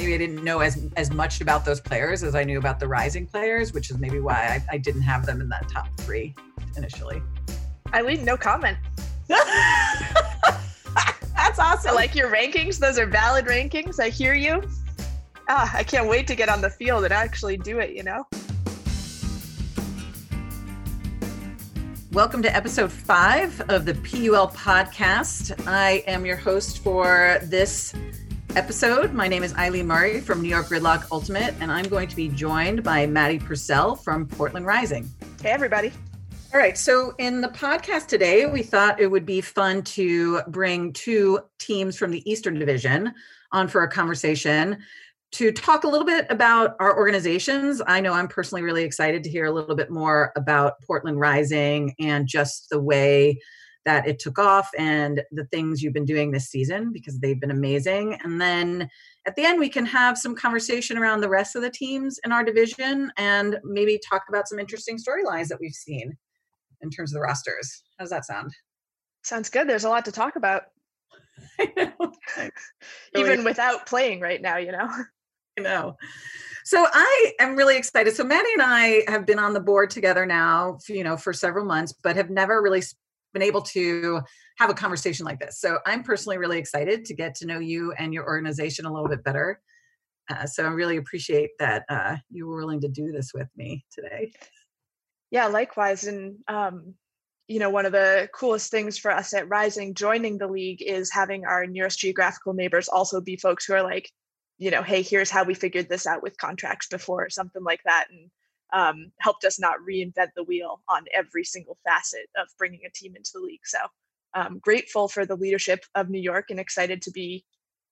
maybe I didn't know as as much about those players as I knew about the rising players, which is maybe why I, I didn't have them in that top three initially. Eileen, no comment. That's awesome. I like your rankings. Those are valid rankings. I hear you. Ah, I can't wait to get on the field and actually do it, you know? Welcome to episode five of the PUL podcast. I am your host for this episode. My name is Eileen Murray from New York Gridlock Ultimate, and I'm going to be joined by Maddie Purcell from Portland Rising. Hey, everybody. All right. So, in the podcast today, we thought it would be fun to bring two teams from the Eastern Division on for a conversation to talk a little bit about our organizations. I know I'm personally really excited to hear a little bit more about Portland Rising and just the way that it took off and the things you've been doing this season because they've been amazing. And then at the end, we can have some conversation around the rest of the teams in our division and maybe talk about some interesting storylines that we've seen in terms of the rosters. How does that sound? Sounds good. There's a lot to talk about. Even without playing right now, you know? I know. So I am really excited. So Maddie and I have been on the board together now, you know, for several months, but have never really been able to have a conversation like this. So I'm personally really excited to get to know you and your organization a little bit better. Uh, so I really appreciate that uh, you were willing to do this with me today. Yeah, likewise. And, um, you know, one of the coolest things for us at Rising joining the league is having our nearest geographical neighbors also be folks who are like, you know, hey, here's how we figured this out with contracts before, or something like that. And um, helped us not reinvent the wheel on every single facet of bringing a team into the league. So um, grateful for the leadership of New York and excited to be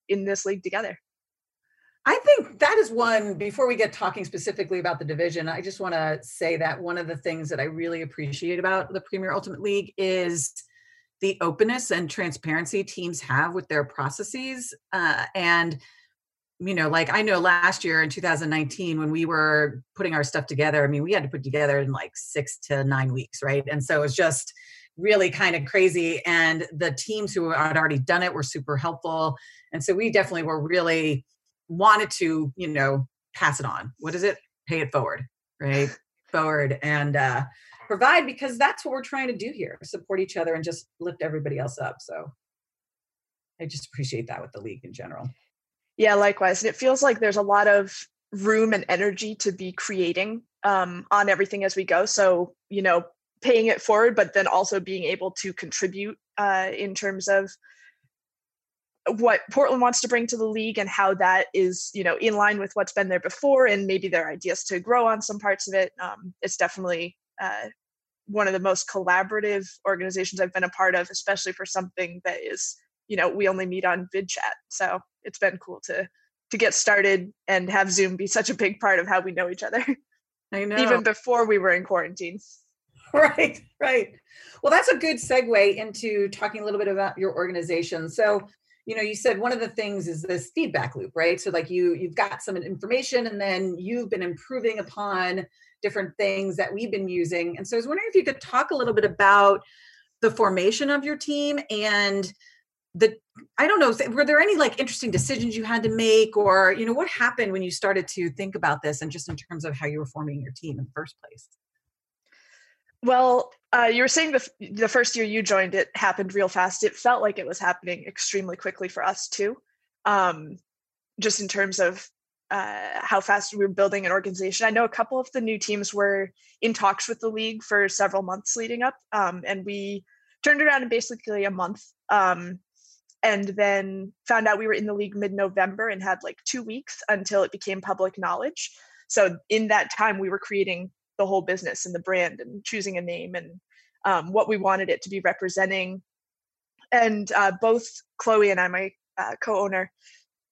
in this league together. I think that is one, before we get talking specifically about the division, I just want to say that one of the things that I really appreciate about the Premier Ultimate League is the openness and transparency teams have with their processes. Uh, and you know, like I know last year in 2019 when we were putting our stuff together, I mean, we had to put together in like six to nine weeks, right? And so it was just really kind of crazy. And the teams who had already done it were super helpful. And so we definitely were really wanted to, you know, pass it on. What is it? Pay it forward, right? forward and uh, provide because that's what we're trying to do here support each other and just lift everybody else up. So I just appreciate that with the league in general. Yeah, likewise. And it feels like there's a lot of room and energy to be creating um, on everything as we go. So, you know, paying it forward, but then also being able to contribute uh, in terms of what Portland wants to bring to the league and how that is, you know, in line with what's been there before and maybe their ideas to grow on some parts of it. Um, it's definitely uh, one of the most collaborative organizations I've been a part of, especially for something that is you know we only meet on vid chat so it's been cool to to get started and have zoom be such a big part of how we know each other. I know. Even before we were in quarantine. Right right. Well that's a good segue into talking a little bit about your organization. So you know you said one of the things is this feedback loop right? So like you you've got some information and then you've been improving upon different things that we've been using. And so i was wondering if you could talk a little bit about the formation of your team and the i don't know were there any like interesting decisions you had to make or you know what happened when you started to think about this and just in terms of how you were forming your team in the first place? Well uh, you were saying the, the first year you joined it happened real fast. It felt like it was happening extremely quickly for us too um, just in terms of uh, how fast we were building an organization. I know a couple of the new teams were in talks with the league for several months leading up um, and we turned around in basically a month um, and then found out we were in the league mid-november and had like two weeks until it became public knowledge. So in that time we were creating the whole business and the brand and choosing a name and um, what we wanted it to be representing. And uh, both chloe and i my uh, co-owner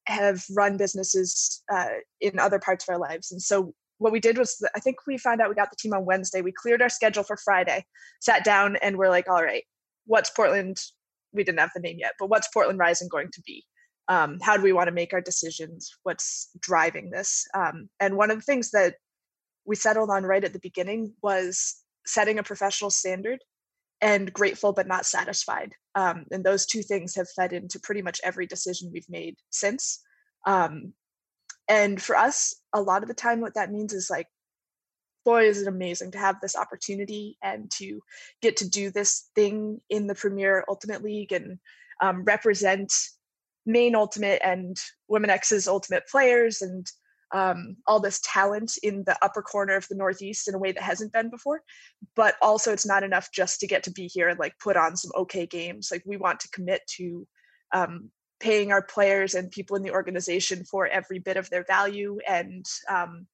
have run businesses uh, in other parts of our lives. And so what we did was i think we found out we got the team on wednesday. We cleared our schedule for friday sat down and we're like all right what's portland we didn't have the name yet, but what's Portland Rising going to be? Um, how do we want to make our decisions? What's driving this? Um, and one of the things that we settled on right at the beginning was setting a professional standard and grateful but not satisfied. Um, and those two things have fed into pretty much every decision we've made since. Um, And for us, a lot of the time, what that means is like, boy, is it amazing to have this opportunity and to get to do this thing in the Premier Ultimate League and um, represent Maine Ultimate and Women X's Ultimate players and um, all this talent in the upper corner of the Northeast in a way that hasn't been before. But also, it's not enough just to get to be here and like put on some okay games. Like, we want to commit to um, paying our players and people in the organization for every bit of their value and um,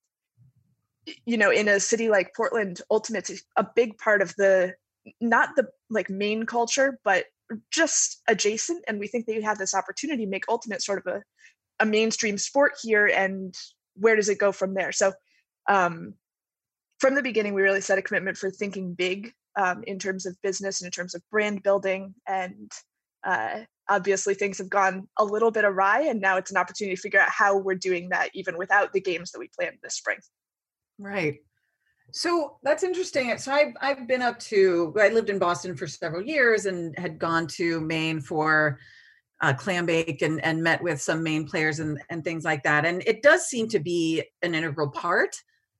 you know in a city like portland ultimate's a big part of the not the like main culture but just adjacent and we think that you have this opportunity to make ultimate sort of a, a mainstream sport here and where does it go from there? So um, from the beginning we really set a commitment for thinking big um, in terms of business and in terms of brand building and uh, obviously things have gone a little bit awry and now it's an opportunity to figure out how we're doing that even without the games that we planned this spring right so that's interesting so i've, I've been up to i lived in boston for several years and had gone to maine for uh, Clambake and, and met with some Maine players and, and things like that and it does seem to be an integral part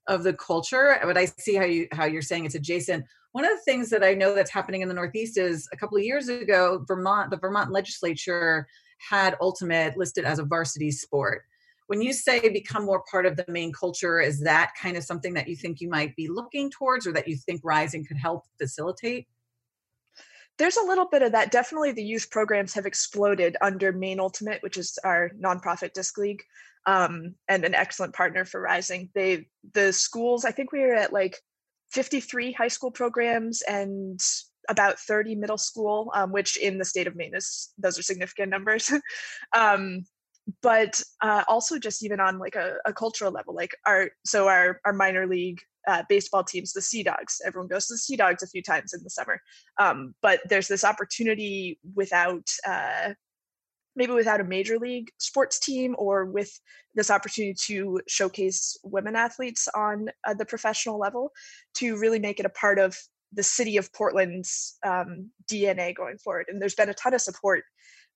of the culture but i see how you how you're saying it's adjacent one of the things that I know that's happening in the Northeast is a couple of years ago, Vermont, the Vermont legislature had ultimate listed as a varsity sport. When you say become more part of the main culture, is that kind of something that you think you might be looking towards or that you think Rising could help facilitate? There's a little bit of that. Definitely the youth programs have exploded under Maine Ultimate, which is our nonprofit disc league. Um, and an excellent partner for Rising. They the schools, I think we were at like 53 high school programs and about 30 middle school, um, which in the state of Maine is those are significant numbers. um, but uh, also just even on like a, a, cultural level, like our so our our minor league uh, baseball teams, the Sea Dogs. Everyone goes to the Sea Dogs a few times in the summer, um, but there's this opportunity without uh, maybe without a major league sports team or with this opportunity to showcase women athletes on uh, the professional level to really make it a part of the city of portland's um, dna going forward and there's been a ton of support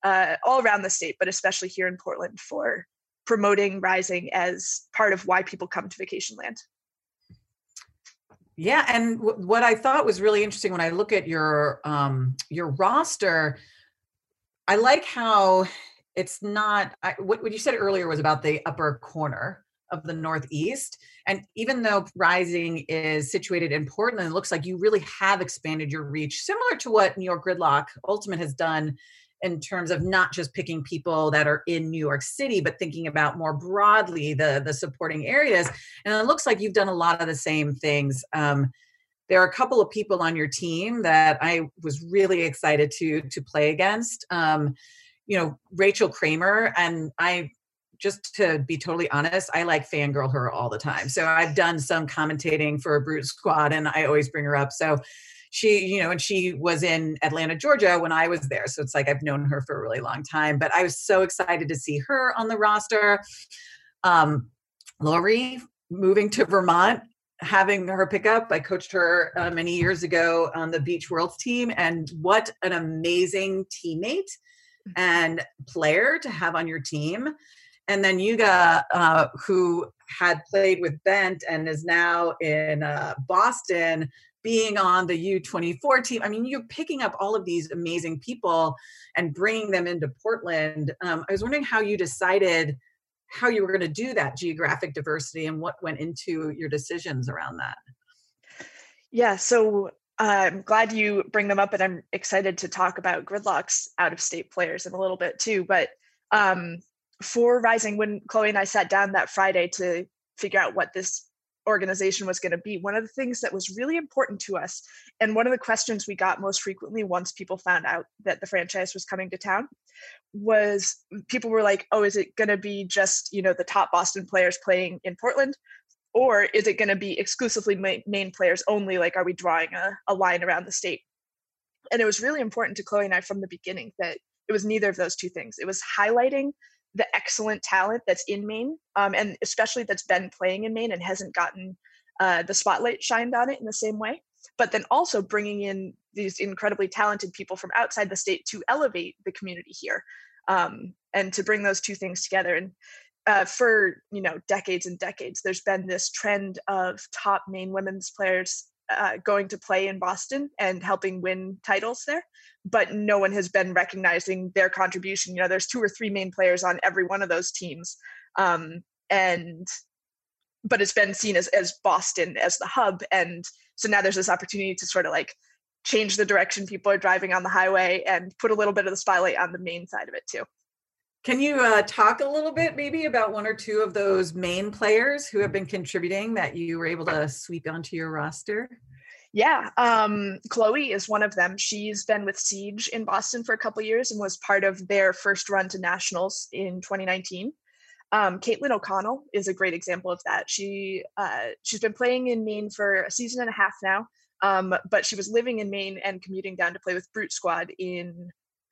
uh, all around the state but especially here in portland for promoting rising as part of why people come to vacation land. Yeah and w- what i thought was really interesting when i look at your um, your roster I like how it's not I, what, what you said earlier was about the upper corner of the Northeast. And even though Rising is situated in Portland, it looks like you really have expanded your reach, similar to what New York Gridlock Ultimate has done in terms of not just picking people that are in New York City, but thinking about more broadly the, the supporting areas. And it looks like you've done a lot of the same things. Um, there are a couple of people on your team that I was really excited to to play against. Um, you know, Rachel Kramer, and I just to be totally honest, I like fangirl her all the time. So I've done some commentating for a Brute Squad, and I always bring her up. So she, you know, and she was in Atlanta, Georgia when I was there. So it's like I've known her for a really long time. But I was so excited to see her on the roster. Um, Lori moving to Vermont having her pick up. I coached her uh, many years ago on the Beach Worlds team, and what an amazing teammate and player to have on your team. And then Yuga, uh, who had played with Bent and is now in uh, Boston, being on the U24 team. I mean, you're picking up all of these amazing people and bringing them into Portland. Um, I was wondering how you decided how you were going to do that geographic diversity and what went into your decisions around that. Yeah, so I'm glad you bring them up, and I'm excited to talk about Gridlock's out of state players in a little bit too. But um, for Rising, when Chloe and I sat down that Friday to figure out what this organization was going to be. One of the things that was really important to us, and one of the questions we got most frequently once people found out that the franchise was coming to town, was people were like, "Oh, is it going to be just you know the top Boston players playing in Portland?" Or is it going to be exclusively Maine players only? Like, are we drawing a, a line around the state? And it was really important to Chloe and I from the beginning that it was neither of those two things. It was highlighting the excellent talent that's in Maine, um, and especially that's been playing in Maine and hasn't gotten uh, the spotlight shined on it in the same way. But then also bringing in these incredibly talented people from outside the state to elevate the community here, um, and to bring those two things together. And uh, for you know decades and decades, there's been this trend of top Maine women's players uh, going to play in Boston and helping win titles there, but no one has been recognizing their contribution. You know, there's two or three Maine players on every one of those teams, um, and but it's been seen as as Boston as the hub, and so now there's this opportunity to sort of like change the direction people are driving on the highway and put a little bit of the spotlight on the Maine side of it too. Can you uh, talk a little bit maybe about one or two of those Maine players who have been contributing that you were able to sweep onto your roster? Yeah, um, Chloe is one of them. She's been with Siege in Boston for a couple years and was part of their first run to nationals in 2019. Um, Caitlin O'Connell is a great example of that. She uh, she's been playing in Maine for a season and a half now, um, but she was living in Maine and commuting down to play with Brute Squad in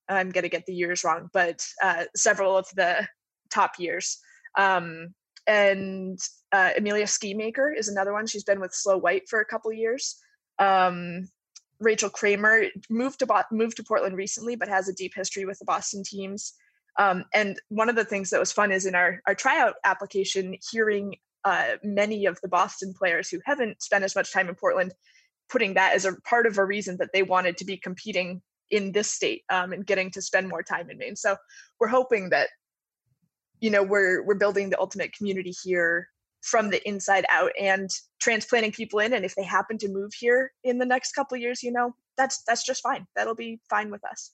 I'm going to get the years wrong, but uh, several of the top years. Um, and uh, Amelia Skimaker is another one. She's been with Slow White for a couple years. Um, Rachel Kramer moved to Bo- moved to Portland recently, but has a deep history with the Boston teams. Um, and one of the things that was fun is in our our tryout application, hearing uh, many of the Boston players who haven't spent as much time in Portland, putting that as a part of a reason that they wanted to be competing in this state um, and getting to spend more time in Maine. So we're hoping that you know we're we're building the ultimate community here from the inside out and transplanting people in and if they happen to move here in the next couple years you know that's that's just fine. That'll be fine with us.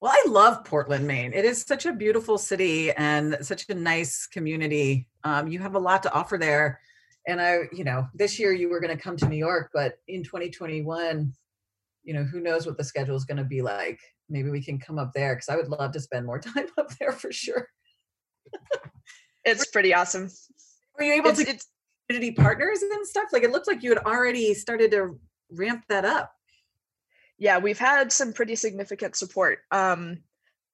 Well i love portland maine. It is such a beautiful city and such a nice community. Um, you have a lot to offer there. And i you know this year you were going to come to new york but in 2021 you know, who knows what the schedule is going to be like. Maybe we can come up there because I would love to spend more time up there for sure. it's pretty awesome. Were you able it's, to it's, community partners and stuff? Like it looked like you had already started to ramp that up. Yeah, we've had some pretty significant support. Um,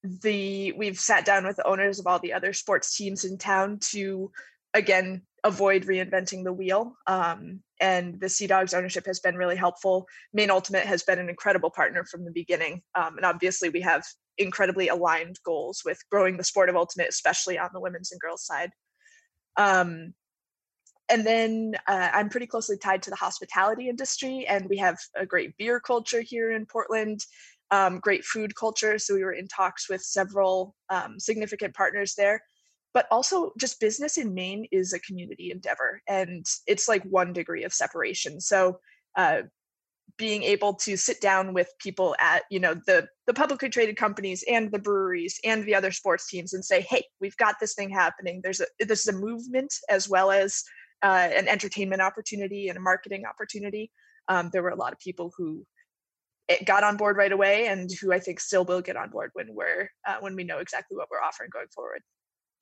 the we've sat down with the owners of all the other sports teams in town to again avoid reinventing the wheel. Um, and the Sea Dogs ownership has been really helpful. Maine Ultimate has been an incredible partner from the beginning. Um, and obviously, we have incredibly aligned goals with growing the sport of ultimate, especially on the women's and girls side. Um, and then uh, I'm pretty closely tied to the hospitality industry, and we have a great beer culture here in Portland, um, great food culture. So we were in talks with several um, significant partners there but also just business in Maine is a community endeavor and it's like one degree of separation. So uh, being able to sit down with people at you know the the publicly traded companies and the breweries and the other sports teams and say hey we've got this thing happening. There's a this is a movement as well as uh, an entertainment opportunity and a marketing opportunity. Um, there were a lot of people who got on board right away and who i think still will get on board when we're uh, when we know exactly what we're offering going forward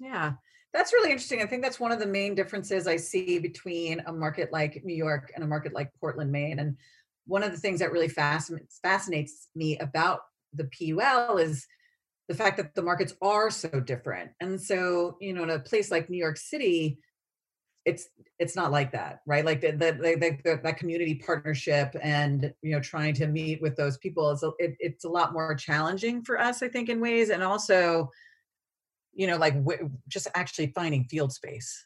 yeah, that's really interesting. I think that's one of the main differences I see between a market like New York and a market like Portland, Maine. And one of the things that really fascinates me about the PUL is the fact that the markets are so different. And so, you know, in a place like New York City, it's it's not like that, right? Like the, the, the, the that community partnership and you know trying to meet with those people is a, it, it's a lot more challenging for us, I think, in ways, and also you know, like w- just actually finding field space,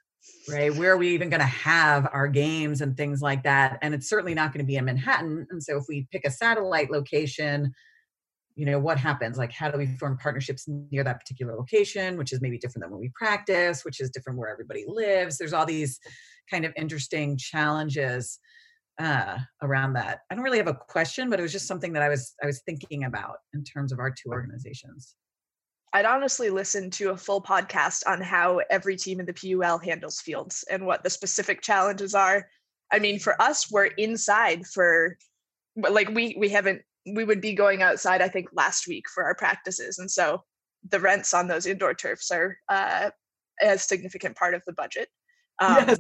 right? Where are we even going to have our games and things like that? And it's certainly not going to be in Manhattan. And so if we pick a satellite location, you know, what happens? Like, how do we form partnerships near that particular location, which is maybe different than when we practice, which is different where everybody lives? There's all these kind of interesting challenges uh, around that. I don't really have a question, but it was just something that I was I was thinking about in terms of our two organizations. I'd honestly listen to a full podcast on how every team in the PUL handles fields and what the specific challenges are. I mean, for us, we're inside for like we we haven't we would be going outside I think last week for our practices, and so the rents on those indoor turfs are uh, a significant part of the budget. Um, yes.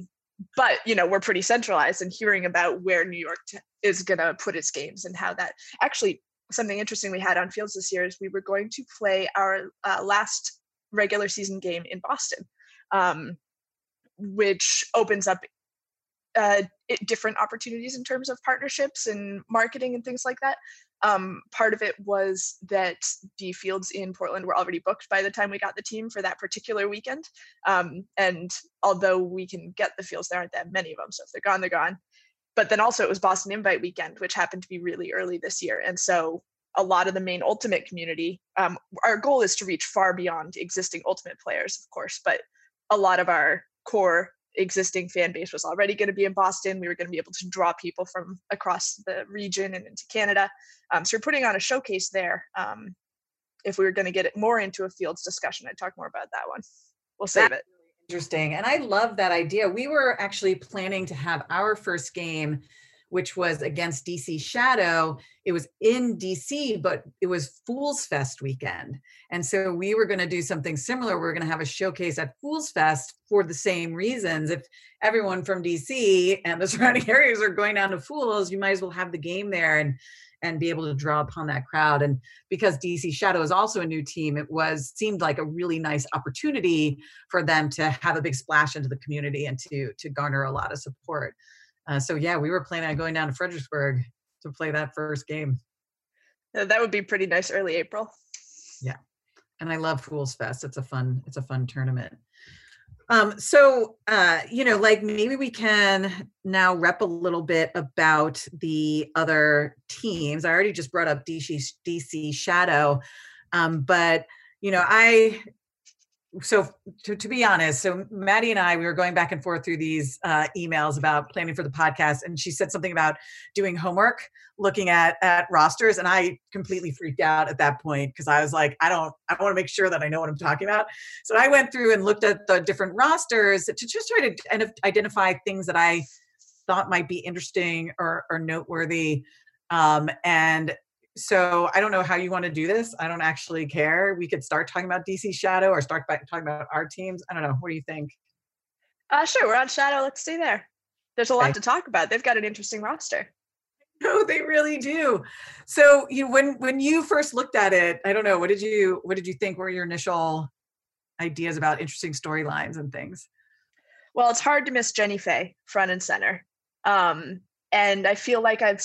But you know we're pretty centralized, and hearing about where New York t- is going to put its games and how that actually something interesting we had on fields this year is we were going to play our uh, last regular season game in Boston, um, which opens up uh, different opportunities in terms of partnerships and marketing and things like that. Um, part of it was that the fields in Portland were already booked by the time we got the team for that particular weekend. Um, and although we can get the fields, there aren't that many of them. So if they're gone, they're gone. But then also it was Boston Invite weekend, which happened to be really early this year. And so a lot of the Maine ultimate community, um, our goal is to reach far beyond existing ultimate players, of course, but a lot of our core existing fan base was already going to be in Boston. We were going to be able to draw people from across the region and into Canada. Um, so we're putting on a showcase there. Um, if we were going to get it more into a fields discussion, I'd talk more about that one. We'll save That's it. Interesting. And I love that idea. We were actually planning to have our first game which was against DC Shadow. It was in DC, but it was Fools Fest weekend. And so we were going to do something similar. We are going to have a showcase at Fools Fest for the same reasons. If everyone from DC and the surrounding areas are going down to Fools, you might as well have the game there and and be able to draw upon that crowd. And because DC Shadow is also a new team, it was seemed like a really nice opportunity for them to have a big splash into the community and to to garner a lot of support. Uh, so yeah, we were planning on going down to Fredericksburg to play that first game. That would be pretty nice early April. Yeah. And I love Fools Fest. It's a fun, it's a fun tournament. Um, so uh, you know, like maybe we can now rep a little bit about the other teams. I already just brought up DC DC Shadow. Um, but you know, I so to, to be honest so maddie and i we were going back and forth through these uh, emails about planning for the podcast and she said something about doing homework looking at at rosters and i completely freaked out at that point because i was like i don't i want to make sure that i know what i'm talking about. So i went through and looked at the different rosters to just try to identify things that i thought might be interesting or, or noteworthy um, and so I don't know how you want to do this. I don't actually care. We could start talking about DC Shadow or start by talking about our teams. I don't know. What do you think? Uh, sure. We're on Shadow. Let's stay there. There's a lot okay. to talk about. They've got an interesting roster. No, they really do. So you when when you first looked at it, I don't know. What did you what did you think were your initial ideas about interesting storylines and things? Well, it's hard to miss Jenny Fey front and center. Um, and I feel like I've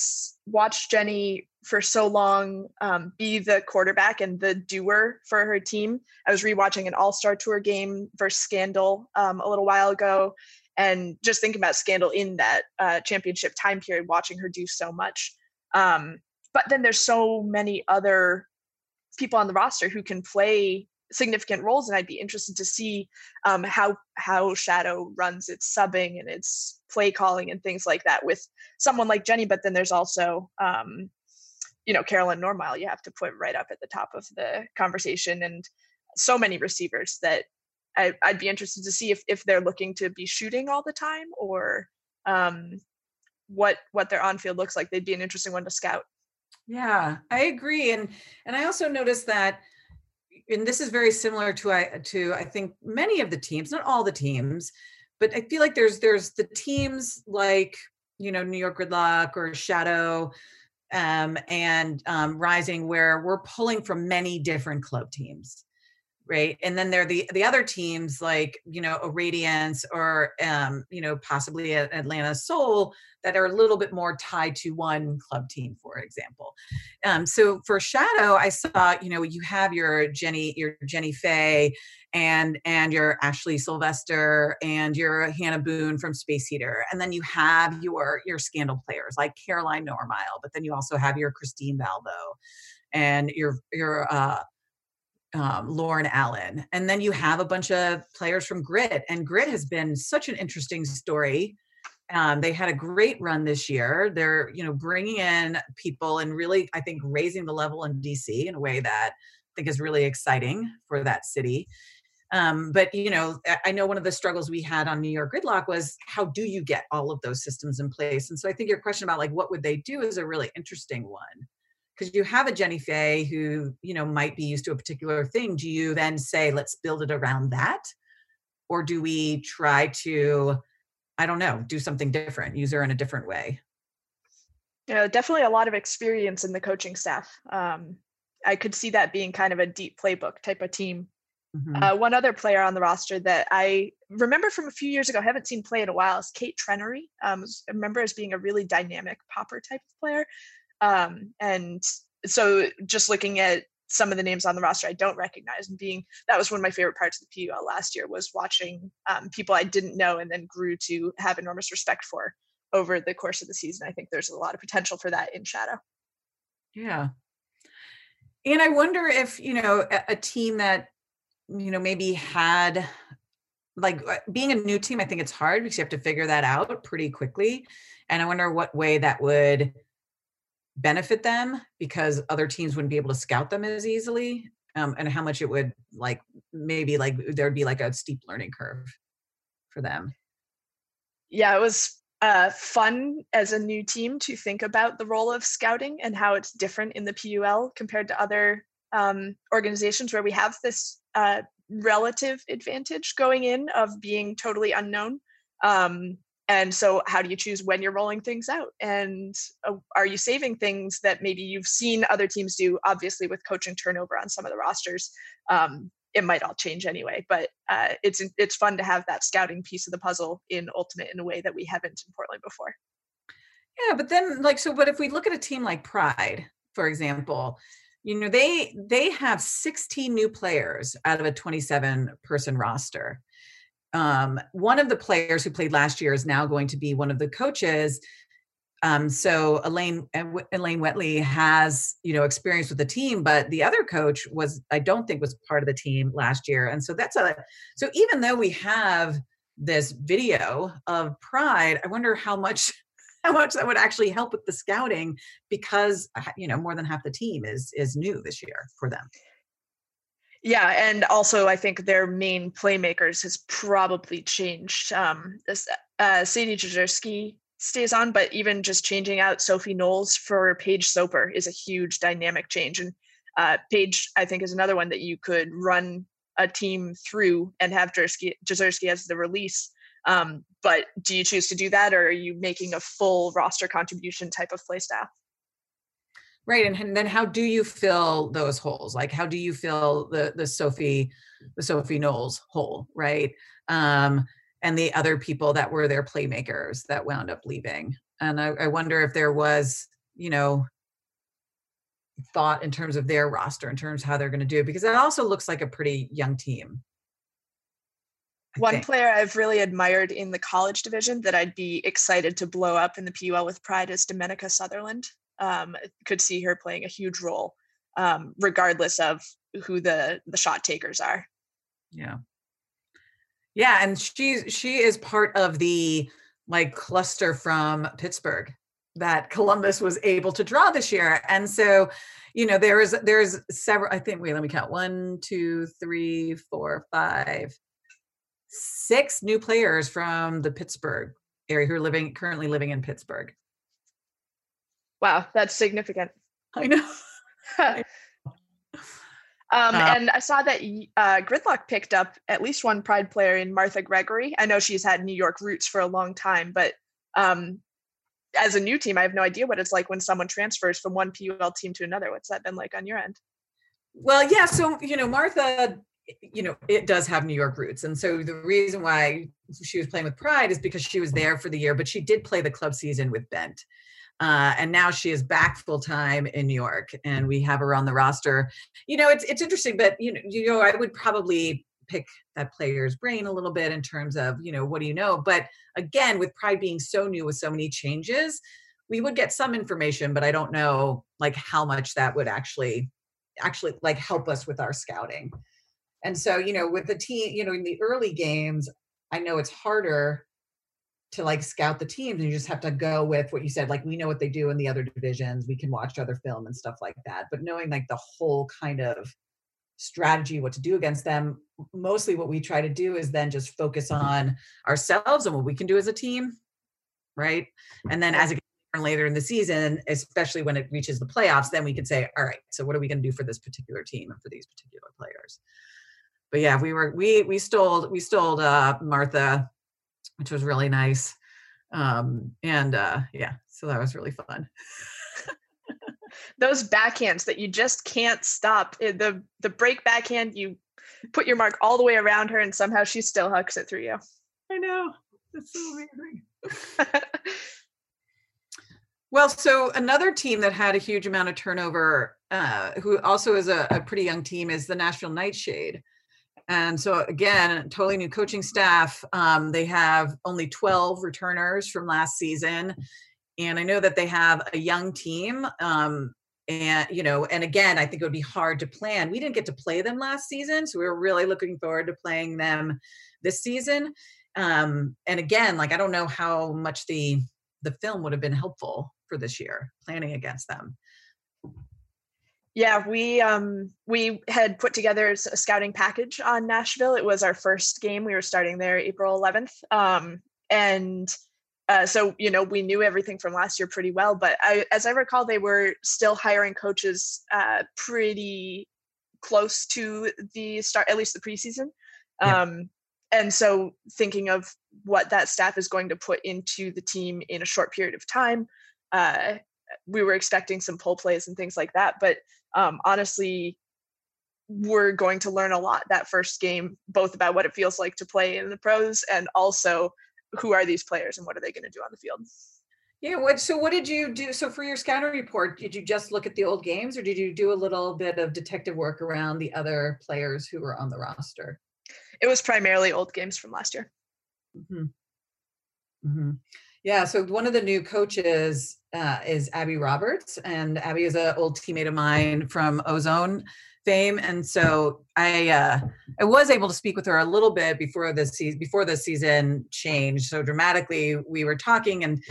watched Jenny for so long um, be the quarterback and the doer for her team. I was rewatching an All Star Tour game versus Scandal um, a little while ago, and just thinking about Scandal in that uh, championship time period, watching her do so much. Um, but then there's so many other people on the roster who can play significant roles, and I'd be interested to see um, how how Shadow runs its subbing and its play calling and things like that with someone like Jenny. But then there's also um, you know, Carolyn Normile, you have to put right up at the top of the conversation and so many receivers that I, would be interested to see if, if they're looking to be shooting all the time or um, what what their on field looks like. They'd be an interesting one to scout. Yeah, I agree, and and I also noticed that, and this is very similar to I to I think many of the teams, not all the teams, but I feel like there's there's the teams like you know New York Gridlock or Shadow um, and um, Rising, where we're pulling from many different club teams, right? And then there are the the other teams like you know a Radiance or um, you know possibly Atlanta Soul that are a little bit more tied to one club team, for example. Um, so for Shadow, I saw you know you have your Jenny your Jenny Fey and and your Ashley Sylvester and your Hannah Boone from Space Heater, and then you have your your scandal players like Caroline Normile, but then you also have your Christine Valvo and your your uh, um, Lauren Allen, and then you have a bunch of players from Grit, and Grit has been such an interesting story. Um, they had a great run this year. They're you know bringing in people and really I think raising the level in DC in a way that I think is really exciting for that city. Um, but you know, I know one of the struggles we had on New York Gridlock was how do you get all of those systems in place? And so I think your question about like what would they do is a really interesting one. Because you have a Jenny Fey who, you know, might be used to a particular thing. Do you then say, let's build it around that? Or do we try to, I don't know, do something different, use her in a different way? Yeah, definitely a lot of experience in the coaching staff. Um, I could see that being kind of a deep playbook type of team Mm-hmm. Uh, one other player on the roster that I remember from a few years ago, haven't seen play in a while, is Kate Trenery. Um, I remember as being a really dynamic popper type of player. Um, and so just looking at some of the names on the roster I don't recognize and being that was one of my favorite parts of the PUL last year was watching um, people I didn't know and then grew to have enormous respect for over the course of the season. I think there's a lot of potential for that in Shadow. Yeah. And I wonder if, you know, a, a team that, you know, maybe had like uh, being a new team, I think it's hard because you have to figure that out pretty quickly. And I wonder what way that would benefit them because other teams wouldn't be able to scout them as easily um, and how much it would like maybe like there'd be like a steep learning curve for them. Yeah it was uh, fun as a new team to think about the role of scouting and how it's different in the pul compared to other um, organizations where we have this uh, relative advantage going in of being totally unknown. Um, and so how do you choose when you're rolling things out? And uh, are you saving things that maybe you've seen other teams do? Obviously with coaching turnover on some of the rosters um, it might all change anyway but uh, it's it's fun to have that scouting piece of the puzzle in ultimate in a way that we haven't in portland before. Yeah but then like so but if we look at a team like pride for example you know they they have 16 new players out of a 27 person roster um, one of the players who played last year is now going to be one of the coaches. Um, so Elaine Elaine Wetley has you know experience with the team, but the other coach was I don't think was part of the team last year, and so that's a so even though we have this video of Pride, I wonder how much how much that would actually help with the scouting because uh, you know more than half the team is is new this year for them. Yeah, and also I think their main playmakers has probably changed. Um, uh, Sadie Jezierski stays on, but even just changing out Sophie Knowles for Paige Soper is a huge dynamic change. And uh, Paige, I think, is another one that you could run a team through and have Jezierski as the release. Um, but do you choose to do that, or are you making a full roster contribution type of play style? Right. And, and then how do you fill those holes? Like how do you fill the the Sophie, the Sophie Knowles hole, right? Um, and the other people that were their playmakers that wound up leaving. And I, I wonder if there was, you know, thought in terms of their roster, in terms of how they're going to do it, because it also looks like a pretty young team. I One think. player I've really admired in the college division that I'd be excited to blow up in the PUL with pride is Domenica Sutherland um, could see her playing a huge role, um, regardless of who the the shot takers are. Yeah, yeah, and she's she is part of the like cluster from Pittsburgh that Columbus was able to draw this year, and so you know there is there's several. I think wait, let me count one, two, three, four, five, six new players from the Pittsburgh area who are living currently living in Pittsburgh. Wow, that's significant. I know. um, uh, and I saw that uh, Gridlock picked up at least one Pride player in Martha Gregory. I know she's had New York roots for a long time, but um, as a new team, I have no idea what it's like when someone transfers from one PUL team to another. What's that been like on your end? Well, yeah. So, you know, Martha, you know, it does have New York roots. And so the reason why she was playing with Pride is because she was there for the year, but she did play the club season with Bent. Uh, and now she is back full time in New York, and we have her on the roster. You know, it's it's interesting, but you know, you know, I would probably pick that player's brain a little bit in terms of you know what do you know. But again, with Pride being so new with so many changes, we would get some information, but I don't know like how much that would actually actually like help us with our scouting. And so, you know, with the team, you know, in the early games, I know it's harder to like scout the teams and you just have to go with what you said like we know what they do in the other divisions we can watch other film and stuff like that but knowing like the whole kind of strategy what to do against them mostly what we try to do is then just focus on ourselves and what we can do as a team right? And then as it gets later in the season especially when it reaches the playoffs then we can say all right so what are we going to do for this particular team and for these particular players? But yeah we were we we stole we stole uh martha which was really nice. Um, and uh, yeah, so that was really fun. Those backhands that you just can't stop. Eh, the the break backhand, you put your mark all the way around her and somehow she still hucks it through you. I know. That's so amazing. well, so another team that had a huge amount of turnover, uh, who also is a, a pretty young team, is the Nashville Nightshade. And so again, totally new coaching staff. Um, they have only 12 returners from last season. And I know that they have a young team. Um, and you know, and again, I think it would be hard to plan. We didn't get to play them last season, so we were really looking forward to playing them this season. Um, and again, like I don't know how much the the film would have been helpful for this year planning against them. Yeah, we um we had put together a scouting package on Nashville. It was our first game. We were starting there April 11th. Um and uh, so you know we knew everything from last year pretty well but I, as i recall they were still hiring coaches uh, pretty close to the start at least the preseason yeah. um, and so thinking of what that staff is going to put into the team in a short period of time uh, we were expecting some pull plays and things like that but um, honestly we're going to learn a lot that first game both about what it feels like to play in the pros and also who are these players and what are they going to do on the field yeah what so what did you do so for your scouting report did you just look at the old games or did you do a little bit of detective work around the other players who were on the roster it was primarily old games from last year mm-hmm. Mm-hmm. yeah so one of the new coaches uh, is abby roberts and abby is an old teammate of mine from ozone fame and so i uh i was able to speak with her a little bit before the season before the season changed so dramatically. We were talking and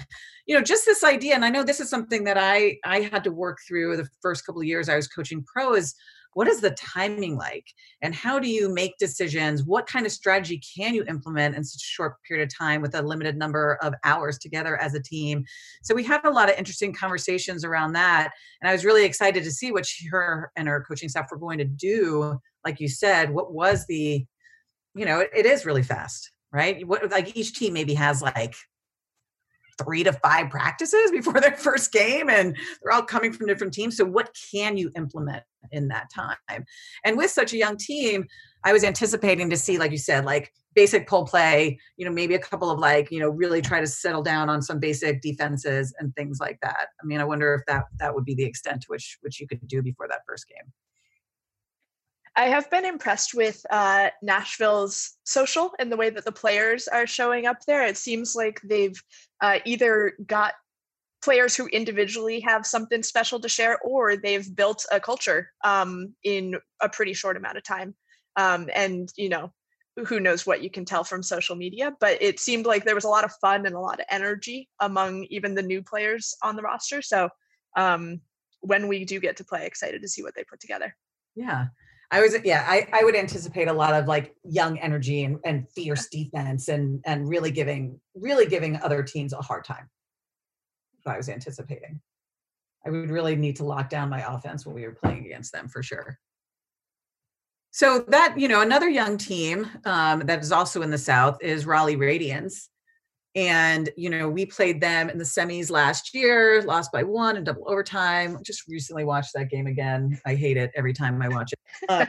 you know just this idea and i know this is something that i i had to work through the first couple of years i was coaching pro is what is the timing like? And how do you make decisions? What kind of strategy can you implement in such a short period of time with a limited number of hours together as a team? So we had a lot of interesting conversations around that and i was really excited to see what she, her and her coaching staff were going to do. Like you said what was the you know it, it is really fast right? What like each team maybe has like three to five practices before their first game and they're all coming from different teams. So what can you implement in that time? And with such a young team i was anticipating to see like you said like basic pull play you know maybe a couple of like you know really try to settle down on some basic defenses and things like that. I mean i wonder if that that would be the extent to which which you could do before that first game I have been impressed with uh, Nashville's social and the way that the players are showing up there. It seems like they've uh, either got players who individually have something special to share, or they've built a culture um, in a pretty short amount of time. Um, and you know, who knows what you can tell from social media, but it seemed like there was a lot of fun and a lot of energy among even the new players on the roster. So um, when we do get to play, excited to see what they put together. Yeah. I was yeah, I, I would anticipate a lot of like young energy and, and fierce defense and and really giving really giving other teams a hard time. I was anticipating. I would really need to lock down my offense when we were playing against them for sure. So that you know another young team um, that is also in the South is Raleigh Radiance, and you know we played them in the semis last year, lost by one in double overtime. Just recently watched that game again. I hate it every time I watch it. Uh,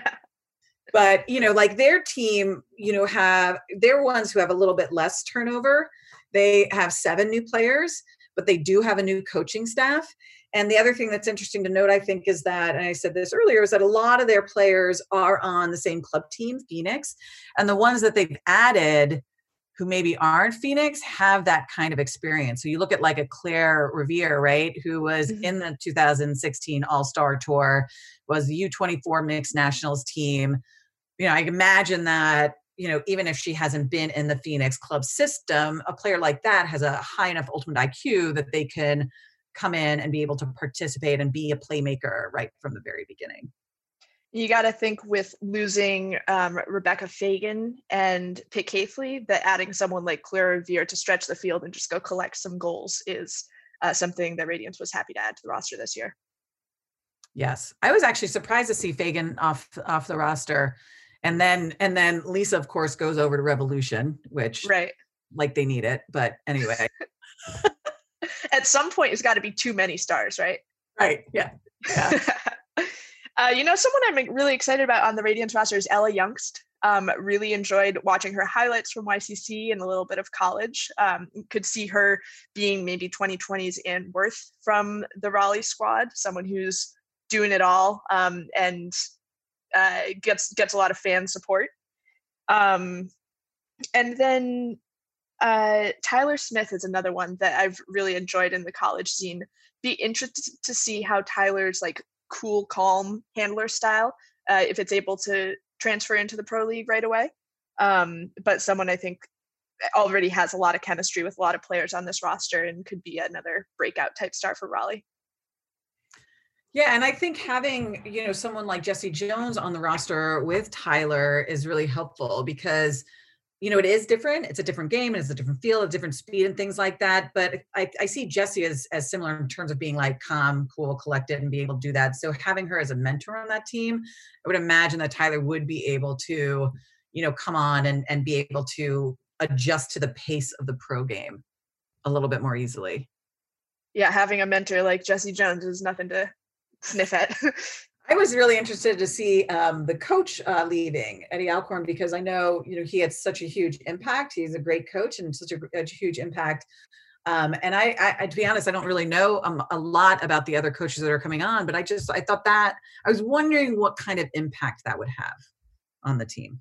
but you know, like their team, you know, have they're ones who have a little bit less turnover. They have seven new players, but they do have a new coaching staff. And the other thing that's interesting to note, I think, is that, and I said this earlier, is that a lot of their players are on the same club team, Phoenix, and the ones that they've added who maybe aren't Phoenix have that kind of experience. So you look at like a Claire Revere, right, who was mm-hmm. in the 2016 All Star Tour, was the U24 mixed nationals team. You know, I imagine that you know, even if she hasn't been in the Phoenix club system, a player like that has a high enough ultimate IQ that they can come in and be able to participate and be a playmaker right from the very beginning. You got to think with losing um, Rebecca Fagan and Pitt Caithley that adding someone like Claire Revere to stretch the field and just go collect some goals is uh, something that Radiance was happy to add to the roster this year. Yes, I was actually surprised to see Fagan off off the roster, and then and then Lisa, of course, goes over to Revolution, which right like they need it, but anyway. At some point, it's got to be too many stars, right? Right. Yeah. Yeah. Uh, you know, someone I'm really excited about on the Radiance roster is Ella Youngst. Um, really enjoyed watching her highlights from YCC and a little bit of college. Um, could see her being maybe 2020s Anne Worth from the Raleigh squad, someone who's doing it all um, and uh, gets gets a lot of fan support. Um, and then uh, Tyler Smith is another one that I've really enjoyed in the college scene. Be interested to see how Tyler's like cool, calm handler style, uh, if it's able to transfer into the pro league right away. Um, but someone I think already has a lot of chemistry with a lot of players on this roster and could be another breakout type star for Raleigh. Yeah, and I think having, you know, someone like Jesse Jones on the roster with Tyler is really helpful because you know, it is different. It's a different game it's a different feel, a different speed and things like that. But I, I see Jesse as, as similar in terms of being like calm, cool, collected and be able to do that. So having her as a mentor on that team, I would imagine that Tyler would be able to, you know, come on and, and be able to adjust to the pace of the pro game a little bit more easily. Yeah, having a mentor like Jesse Jones is nothing to sniff at. I was really interested to see um, the coach uh, leaving Eddie Alcorn because I know you know he had such a huge impact. He's a great coach and such a, a huge impact. Um, and I, I, to be honest, I don't really know um, a lot about the other coaches that are coming on, but I just I thought that I was wondering what kind of impact that would have on the team.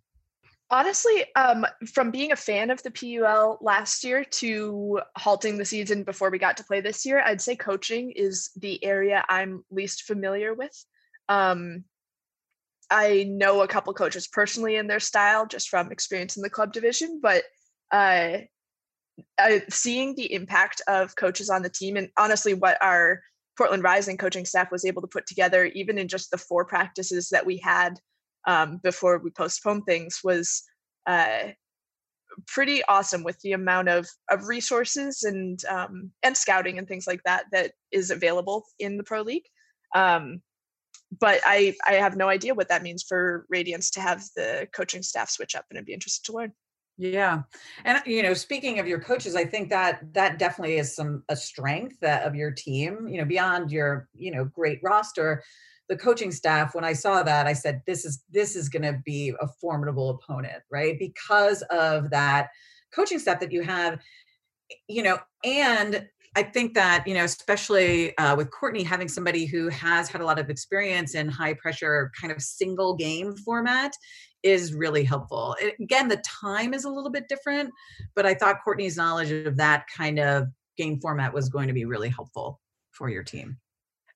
Honestly, um, from being a fan of the PUL last year to halting the season before we got to play this year, I'd say coaching is the area I'm least familiar with. Um, I know a couple coaches personally in their style just from experience in the club division, but uh, seeing the impact of coaches on the team and honestly what our Portland Rising coaching staff was able to put together, even in just the four practices that we had um, before we postponed things, was uh, pretty awesome with the amount of of resources and um, and scouting and things like that that is available in the pro league. Um, but I I have no idea what that means for Radiance to have the coaching staff switch up, and I'd be interested to learn. Yeah, and you know, speaking of your coaches, I think that that definitely is some a strength that of your team. You know, beyond your you know great roster, the coaching staff. When I saw that, I said, "This is this is going to be a formidable opponent, right?" Because of that coaching staff that you have, you know, and I think that, you know, especially uh, with Courtney having somebody who has had a lot of experience in high pressure kind of single game format is really helpful. It, again, the time is a little bit different, but I thought Courtney's knowledge of that kind of game format was going to be really helpful for your team.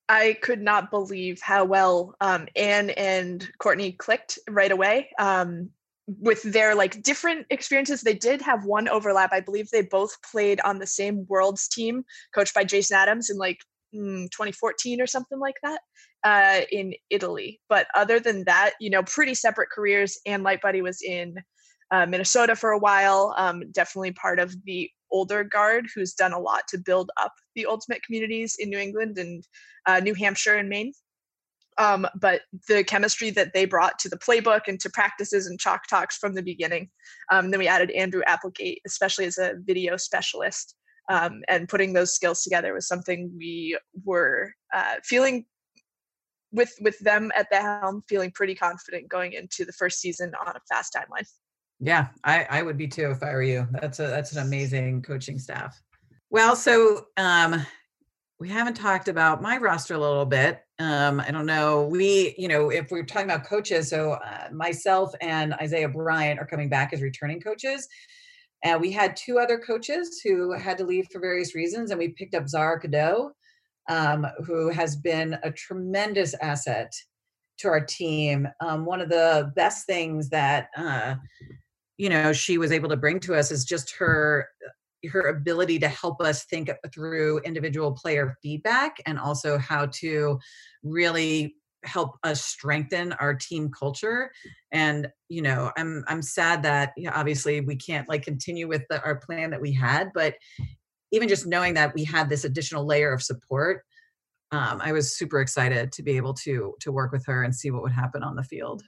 I could not believe how well um, Anne and Courtney clicked right away. Um, with their like different experiences. They did have one overlap. I believe they both played on the same worlds team coached by jason adams in like mm, 2014 or something like that uh, in italy. But other than that you know pretty separate careers and light buddy was in uh, minnesota for a while um, definitely part of the older guard who's done a lot to build up the ultimate communities in new england and uh, new hampshire and maine um, but the chemistry that they brought to the playbook and to practices and chalk talks from the beginning. Um, then we added Andrew Applegate, especially as a video specialist. Um, and putting those skills together was something we were uh, feeling with with them at the helm, feeling pretty confident going into the first season on a fast timeline. Yeah, I, I would be too if I were you. That's a that's an amazing coaching staff. Well, so um, we haven't talked about my roster a little bit. Um, I don't know. We, you know, if we're talking about coaches, so uh, myself and Isaiah Bryant are coming back as returning coaches. And we had two other coaches who had to leave for various reasons, and we picked up Zara Cadeau, um, who has been a tremendous asset to our team. Um, one of the best things that uh, you know she was able to bring to us is just her her ability to help us think through individual player feedback and also how to really help us strengthen our team culture. And you know i'm i'm sad that you know, obviously we can't like continue with the, our plan that we had but even just knowing that we had this additional layer of support um, i was super excited to be able to to work with her and see what would happen on the field.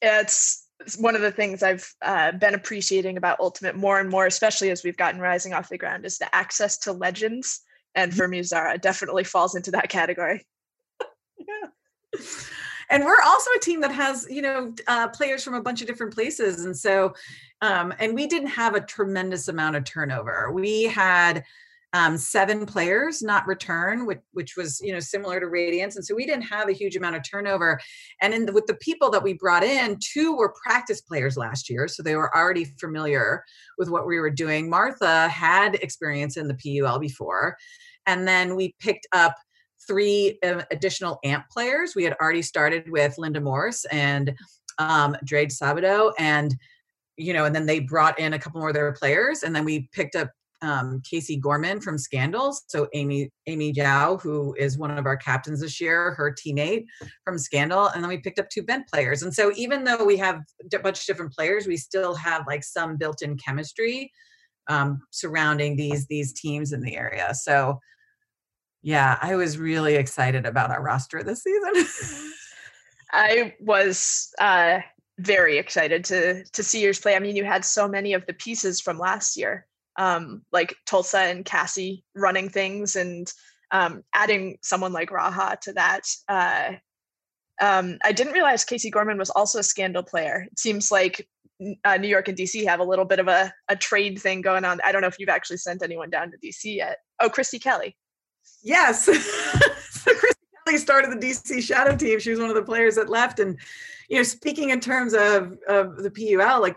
It's one of the things I've uh, been appreciating about Ultimate more and more, especially as we've gotten Rising off the ground, is the access to legends. And mm-hmm. for me, Zara definitely falls into that category. yeah. And we're also a team that has, you know, uh, players from a bunch of different places. And so, um, and we didn't have a tremendous amount of turnover. We had um, seven players not return, which, which was you know similar to Radiance, and so we didn't have a huge amount of turnover. And in the, with the people that we brought in, two were practice players last year, so they were already familiar with what we were doing. Martha had experience in the PUL before, and then we picked up three uh, additional AMP players. We had already started with Linda Morse and um, Drade Sabato, and you know, and then they brought in a couple more of their players, and then we picked up um, Casey Gorman from Scandals. So Amy Amy Zhao, who is one of our captains this year, her teammate from Scandal, and then we picked up two vent players. And so even though we have a bunch of different players, we still have like some built-in chemistry um, surrounding these these teams in the area. So yeah, I was really excited about our roster this season. I was uh, very excited to to see yours play. I mean, you had so many of the pieces from last year um, like Tulsa and Cassie running things and um, adding someone like Raha to that. Uh, um, I didn't realize Casey Gorman was also a scandal player. It seems like uh, New York and DC have a little bit of a, a trade thing going on. I don't know if you've actually sent anyone down to DC yet. Oh, Christy Kelly. Yes. Christy Kelly started the DC Shadow team. She was one of the players that left. And, you know, speaking in terms of, of the PUL, like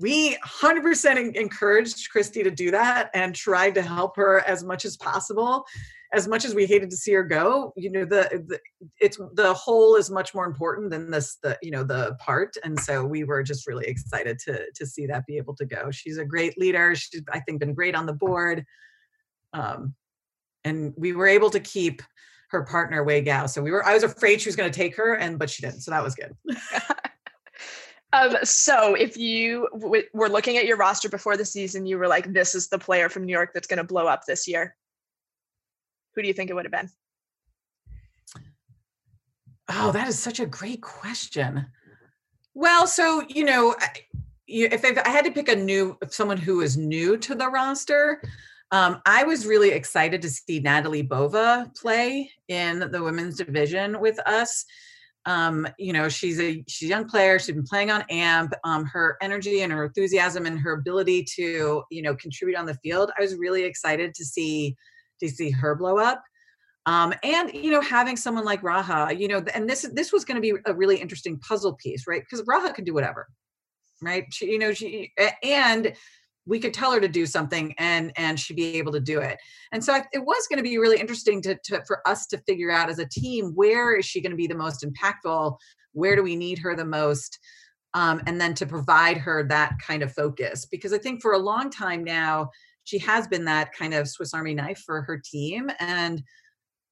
we 100% encouraged Christy to do that and tried to help her as much as possible. As much as we hated to see her go, you know, the, the it's the whole is much more important than this, the you know, the part. And so we were just really excited to to see that be able to go. She's a great leader. She's I think been great on the board. Um, and we were able to keep her partner Wei Gao. So we were I was afraid she was going to take her, and but she didn't. So that was good. Um, so if you w- were looking at your roster before the season, you were like, this is the player from New York that's going to blow up this year. Who do you think it would have been? Oh, that is such a great question. Well, so, you know, if I had to pick a new, someone who is new to the roster, um, I was really excited to see Natalie Bova play in the women's division with us um, you know, she's a she's a young player. She's been playing on AMP. Um, her energy and her enthusiasm and her ability to, you know, contribute on the field. I was really excited to see to see her blow up. Um, and you know, having someone like Raha, you know, and this this was going to be a really interesting puzzle piece, right? Because Raha could do whatever, right? She, you know, she and we could tell her to do something and and she'd be able to do it. And so I, it was going to be really interesting to, to for us to figure out as a team where is she going to be the most impactful? Where do we need her the most? Um, and then to provide her that kind of focus because i think for a long time now she has been that kind of swiss army knife for her team. And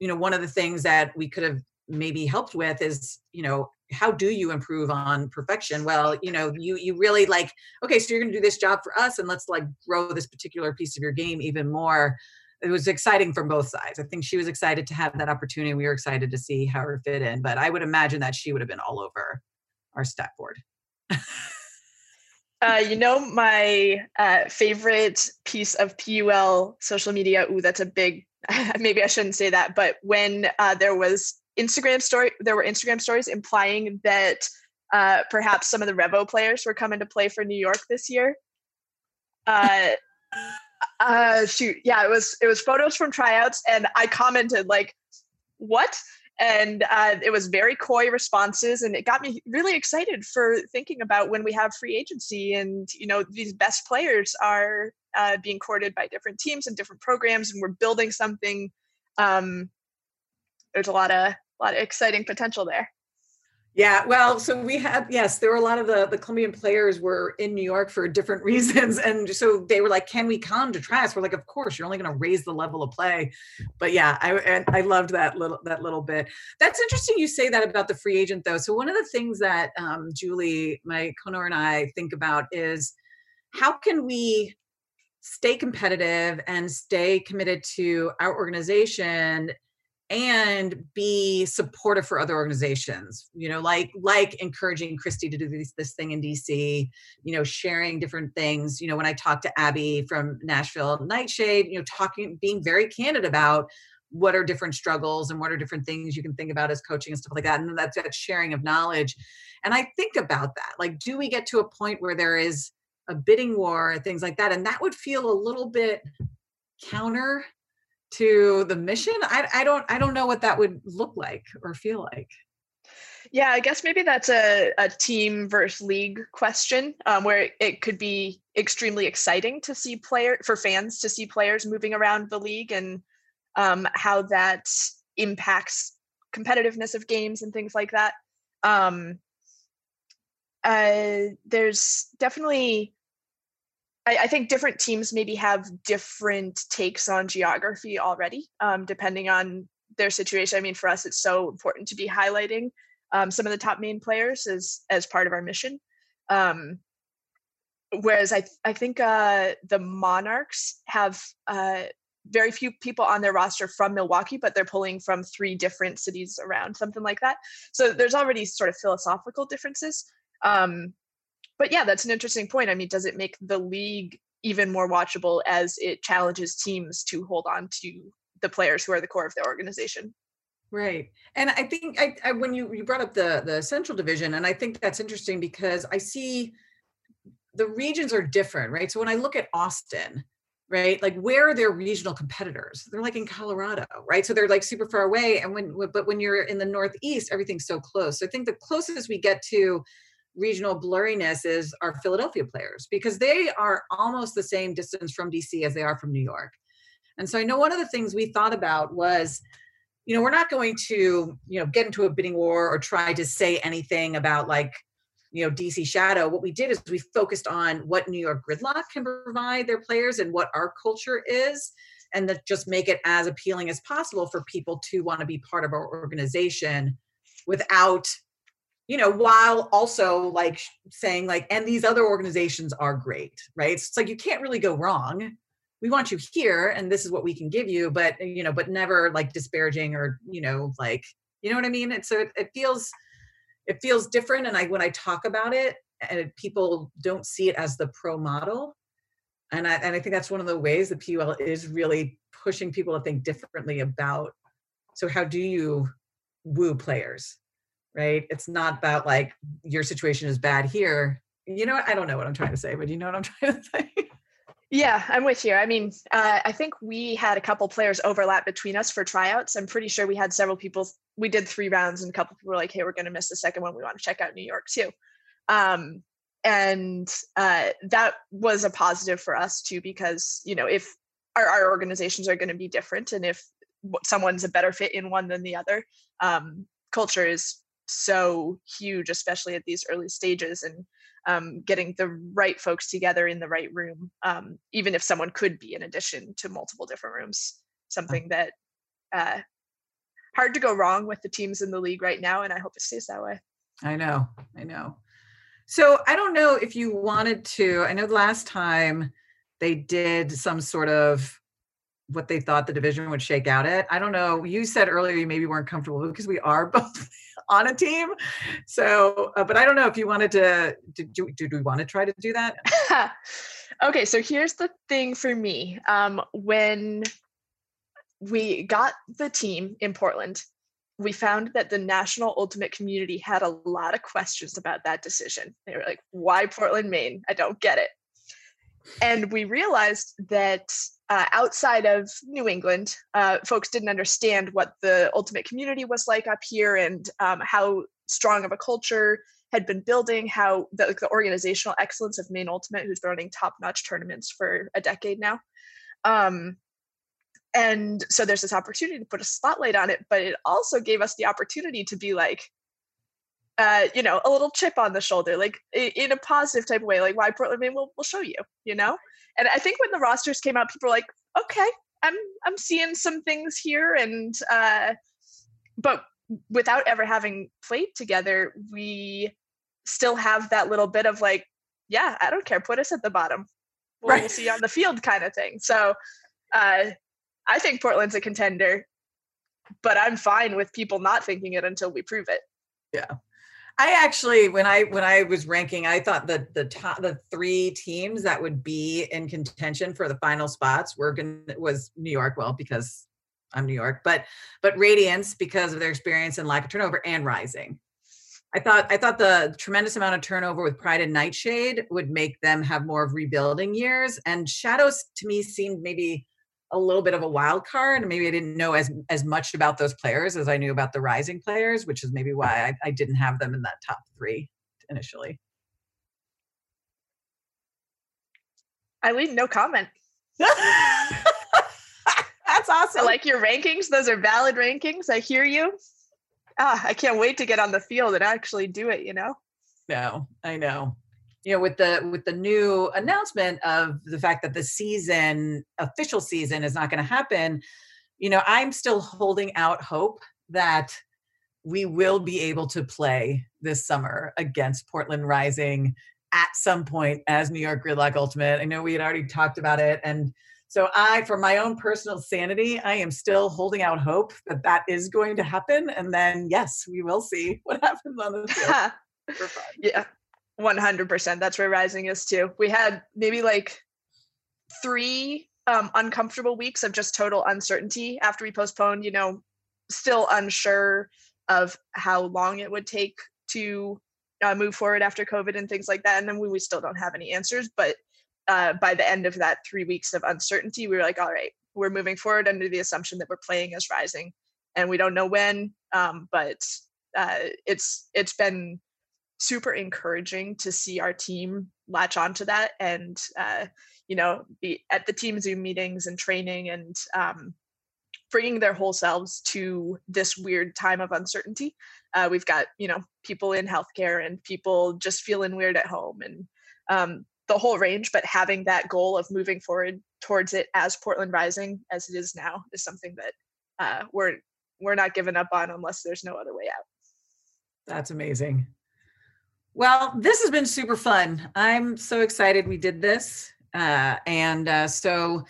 you know one of the things that we could have maybe helped with is you know how do you improve on perfection? Well you know you you really like okay so you're going to do this job for us and let's like grow this particular piece of your game even more. It was exciting from both sides. I think she was excited to have that opportunity we were excited to see how her fit in but i would imagine that she would have been all over our stat board. Uh, you know my uh, favorite piece of pul social media? Ooh that's a big maybe i shouldn't say that but when uh, there was Instagram story, there were Instagram stories implying that uh, perhaps some of the Revo players were coming to play for New York this year. Uh, uh, shoot, yeah, it was it was photos from tryouts, and I commented like, "What?" And uh, it was very coy responses, and it got me really excited for thinking about when we have free agency, and you know these best players are uh, being courted by different teams and different programs, and we're building something. Um, there's a lot of a lot of exciting potential there. Yeah, well, so we had yes, there were a lot of the the Colombian players were in New York for different reasons, and so they were like, "Can we come to try us?" We're like, "Of course, you're only going to raise the level of play." But yeah, I and I loved that little that little bit. That's interesting. You say that about the free agent though. So one of the things that um, Julie, my co and I think about is how can we stay competitive and stay committed to our organization and be supportive for other organizations you know like like encouraging christy to do this this thing in dc you know sharing different things. You know when i talked to abby from nashville nightshade you know talking being very candid about what are different struggles and what are different things you can think about as coaching and stuff like that and that's that sharing of knowledge. And i think about that like do we get to a point where there is a bidding war things like that? And that would feel a little bit counter to the mission i, I don't i don't know what that would look like or feel like yeah, I guess maybe that's a, a team versus league question um, where it could be extremely exciting to see player for fans to see players moving around the league and um, how that impacts competitiveness of games and things like that. Um, uh, there's definitely, I, I, think different teams maybe have different takes on geography already, um, depending on their situation. I mean, for us, it's so important to be highlighting um, some of the top Maine players as as part of our mission. Um, whereas I I think uh, the Monarchs have uh, very few people on their roster from Milwaukee, but they're pulling from three different cities around, something like that. So there's already sort of philosophical differences. Um, but yeah, that's an interesting point. I mean, does it make the league even more watchable as it challenges teams to hold on to the players who are the core of their organization? Right. And I think I, I, when you, you brought up the the central division, and I think that's interesting because I see the regions are different, right? So when I look at Austin, right, like where are their regional competitors? They're like in Colorado, right? So they're like super far away. And when but when you're in the Northeast, everything's so close. So I think the closest we get to regional blurriness is our Philadelphia players because they are almost the same distance from DC as they are from New York. And so I know one of the things we thought about was you know, we're not going to, you know, get into a bidding war or try to say anything about like, you know, DC Shadow. What we did is we focused on what New York Gridlock can provide their players and what our culture is, and that just make it as appealing as possible for people to want to be part of our organization without you know while also like saying like and these other organizations are great right? It's like you can't really go wrong. We want you here and this is what we can give you but you know but never like disparaging or you know like you know what i mean? And so it, it feels it feels different and i when i talk about it and people don't see it as the pro model and I, and I think that's one of the ways that PUL is really pushing people to think differently about so how do you woo players right it's not about like your situation is bad here you know i don't know what i'm trying to say but you know what i'm trying to say yeah, I'm with you. I mean, uh, I think we had a couple players overlap between us for tryouts. I'm pretty sure we had several people. We did three rounds, and a couple people were like, "Hey, we're going to miss the second one. We want to check out New York too." Um, and uh, that was a positive for us too, because you know, if our, our organizations are going to be different, and if someone's a better fit in one than the other, um, culture is so huge, especially at these early stages, and um, getting the right folks together in the right room, um, even if someone could be in addition to multiple different rooms. Something that uh, hard to go wrong with the teams in the league right now, and I hope it stays that way. I know, I know. So I don't know if you wanted to. I know last time they did some sort of what they thought the division would shake out at. I don't know. You said earlier you maybe weren't comfortable because we are both on a team. So, uh, but I don't know if you wanted to. Did, do, did we want to try to do that? okay, so here's the thing for me. Um, when we got the team in Portland, we found that the national ultimate community had a lot of questions about that decision. They were like, "Why Portland, Maine? I don't get it." And we realized that uh, outside of New England, uh, folks didn't understand what the ultimate community was like up here and um, how strong of a culture had been building, how the, like, the organizational excellence of Maine Ultimate, who's been running top notch tournaments for a decade now. Um, and so there's this opportunity to put a spotlight on it, but it also gave us the opportunity to be like, uh, you know, a little chip on the shoulder, like in a positive type of way, like why Portland Maine will will show you, you know. And I think when the rosters came out, people were like, okay, I'm I'm seeing some things here, and uh, but without ever having played together, we still have that little bit of like, yeah, I don't care, put us at the bottom, we'll, right. we'll see you on the field kind of thing. So uh, I think Portland's a contender, but I'm fine with people not thinking it until we prove it. Yeah. I actually, when I when I was ranking, I thought that the top the three teams that would be in contention for the final spots were going was New York. Well, because I'm New York, but but Radiance because of their experience and lack of turnover and Rising. I thought I thought the tremendous amount of turnover with Pride and Nightshade would make them have more of rebuilding years. And Shadows to me seemed maybe a little bit of a wild card. Maybe I didn't know as as much about those players as I knew about the Rising players, which is maybe why I, I didn't have them in that top three initially. Eileen, no comment. That's awesome. I like your rankings. Those are valid rankings. I hear you. Ah, I can't wait to get on the field and actually do it, you know? No, I know. You know, with the with the new announcement of the fact that the season, official season, is not going to happen, you know, I'm still holding out hope that we will be able to play this summer against Portland Rising at some point as New York Gridlock Ultimate. I know we had already talked about it. And so I, for my own personal sanity, I am still holding out hope that that is going to happen. And then, yes, we will see what happens on the field. yeah, 100%. That's where Rising is too. We had maybe like three um, uncomfortable weeks of just total uncertainty after we postponed, you know, still unsure of how long it would take to uh, move forward after COVID and things like that. And then we, we still don't have any answers. But uh, by the end of that three weeks of uncertainty, we were like, all right, we're moving forward under the assumption that we're playing as Rising, and we don't know when. Um, but uh, it's it's been super encouraging to see our team latch onto that and uh, you know be at the team Zoom meetings and training and um, bringing their whole selves to this weird time of uncertainty. Uh, we've got you know people in healthcare and people just feeling weird at home and um, the whole range. But having that goal of moving forward towards it as Portland Rising as it is now is something that uh, we're we're not giving up on unless there's no other way out. That's amazing. Well, this has been super fun. I'm so excited we did this, uh, and uh, so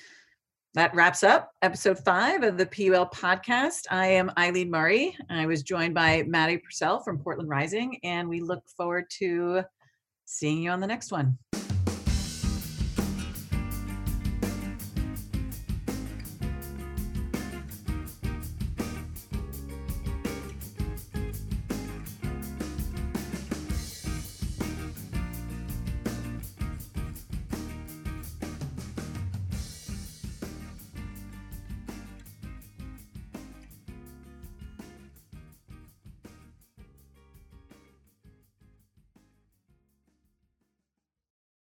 that wraps up episode five of the PUL podcast. I am Eileen Murray. I was joined by Maddie Purcell from Portland Rising, and we look forward to seeing you on the next one.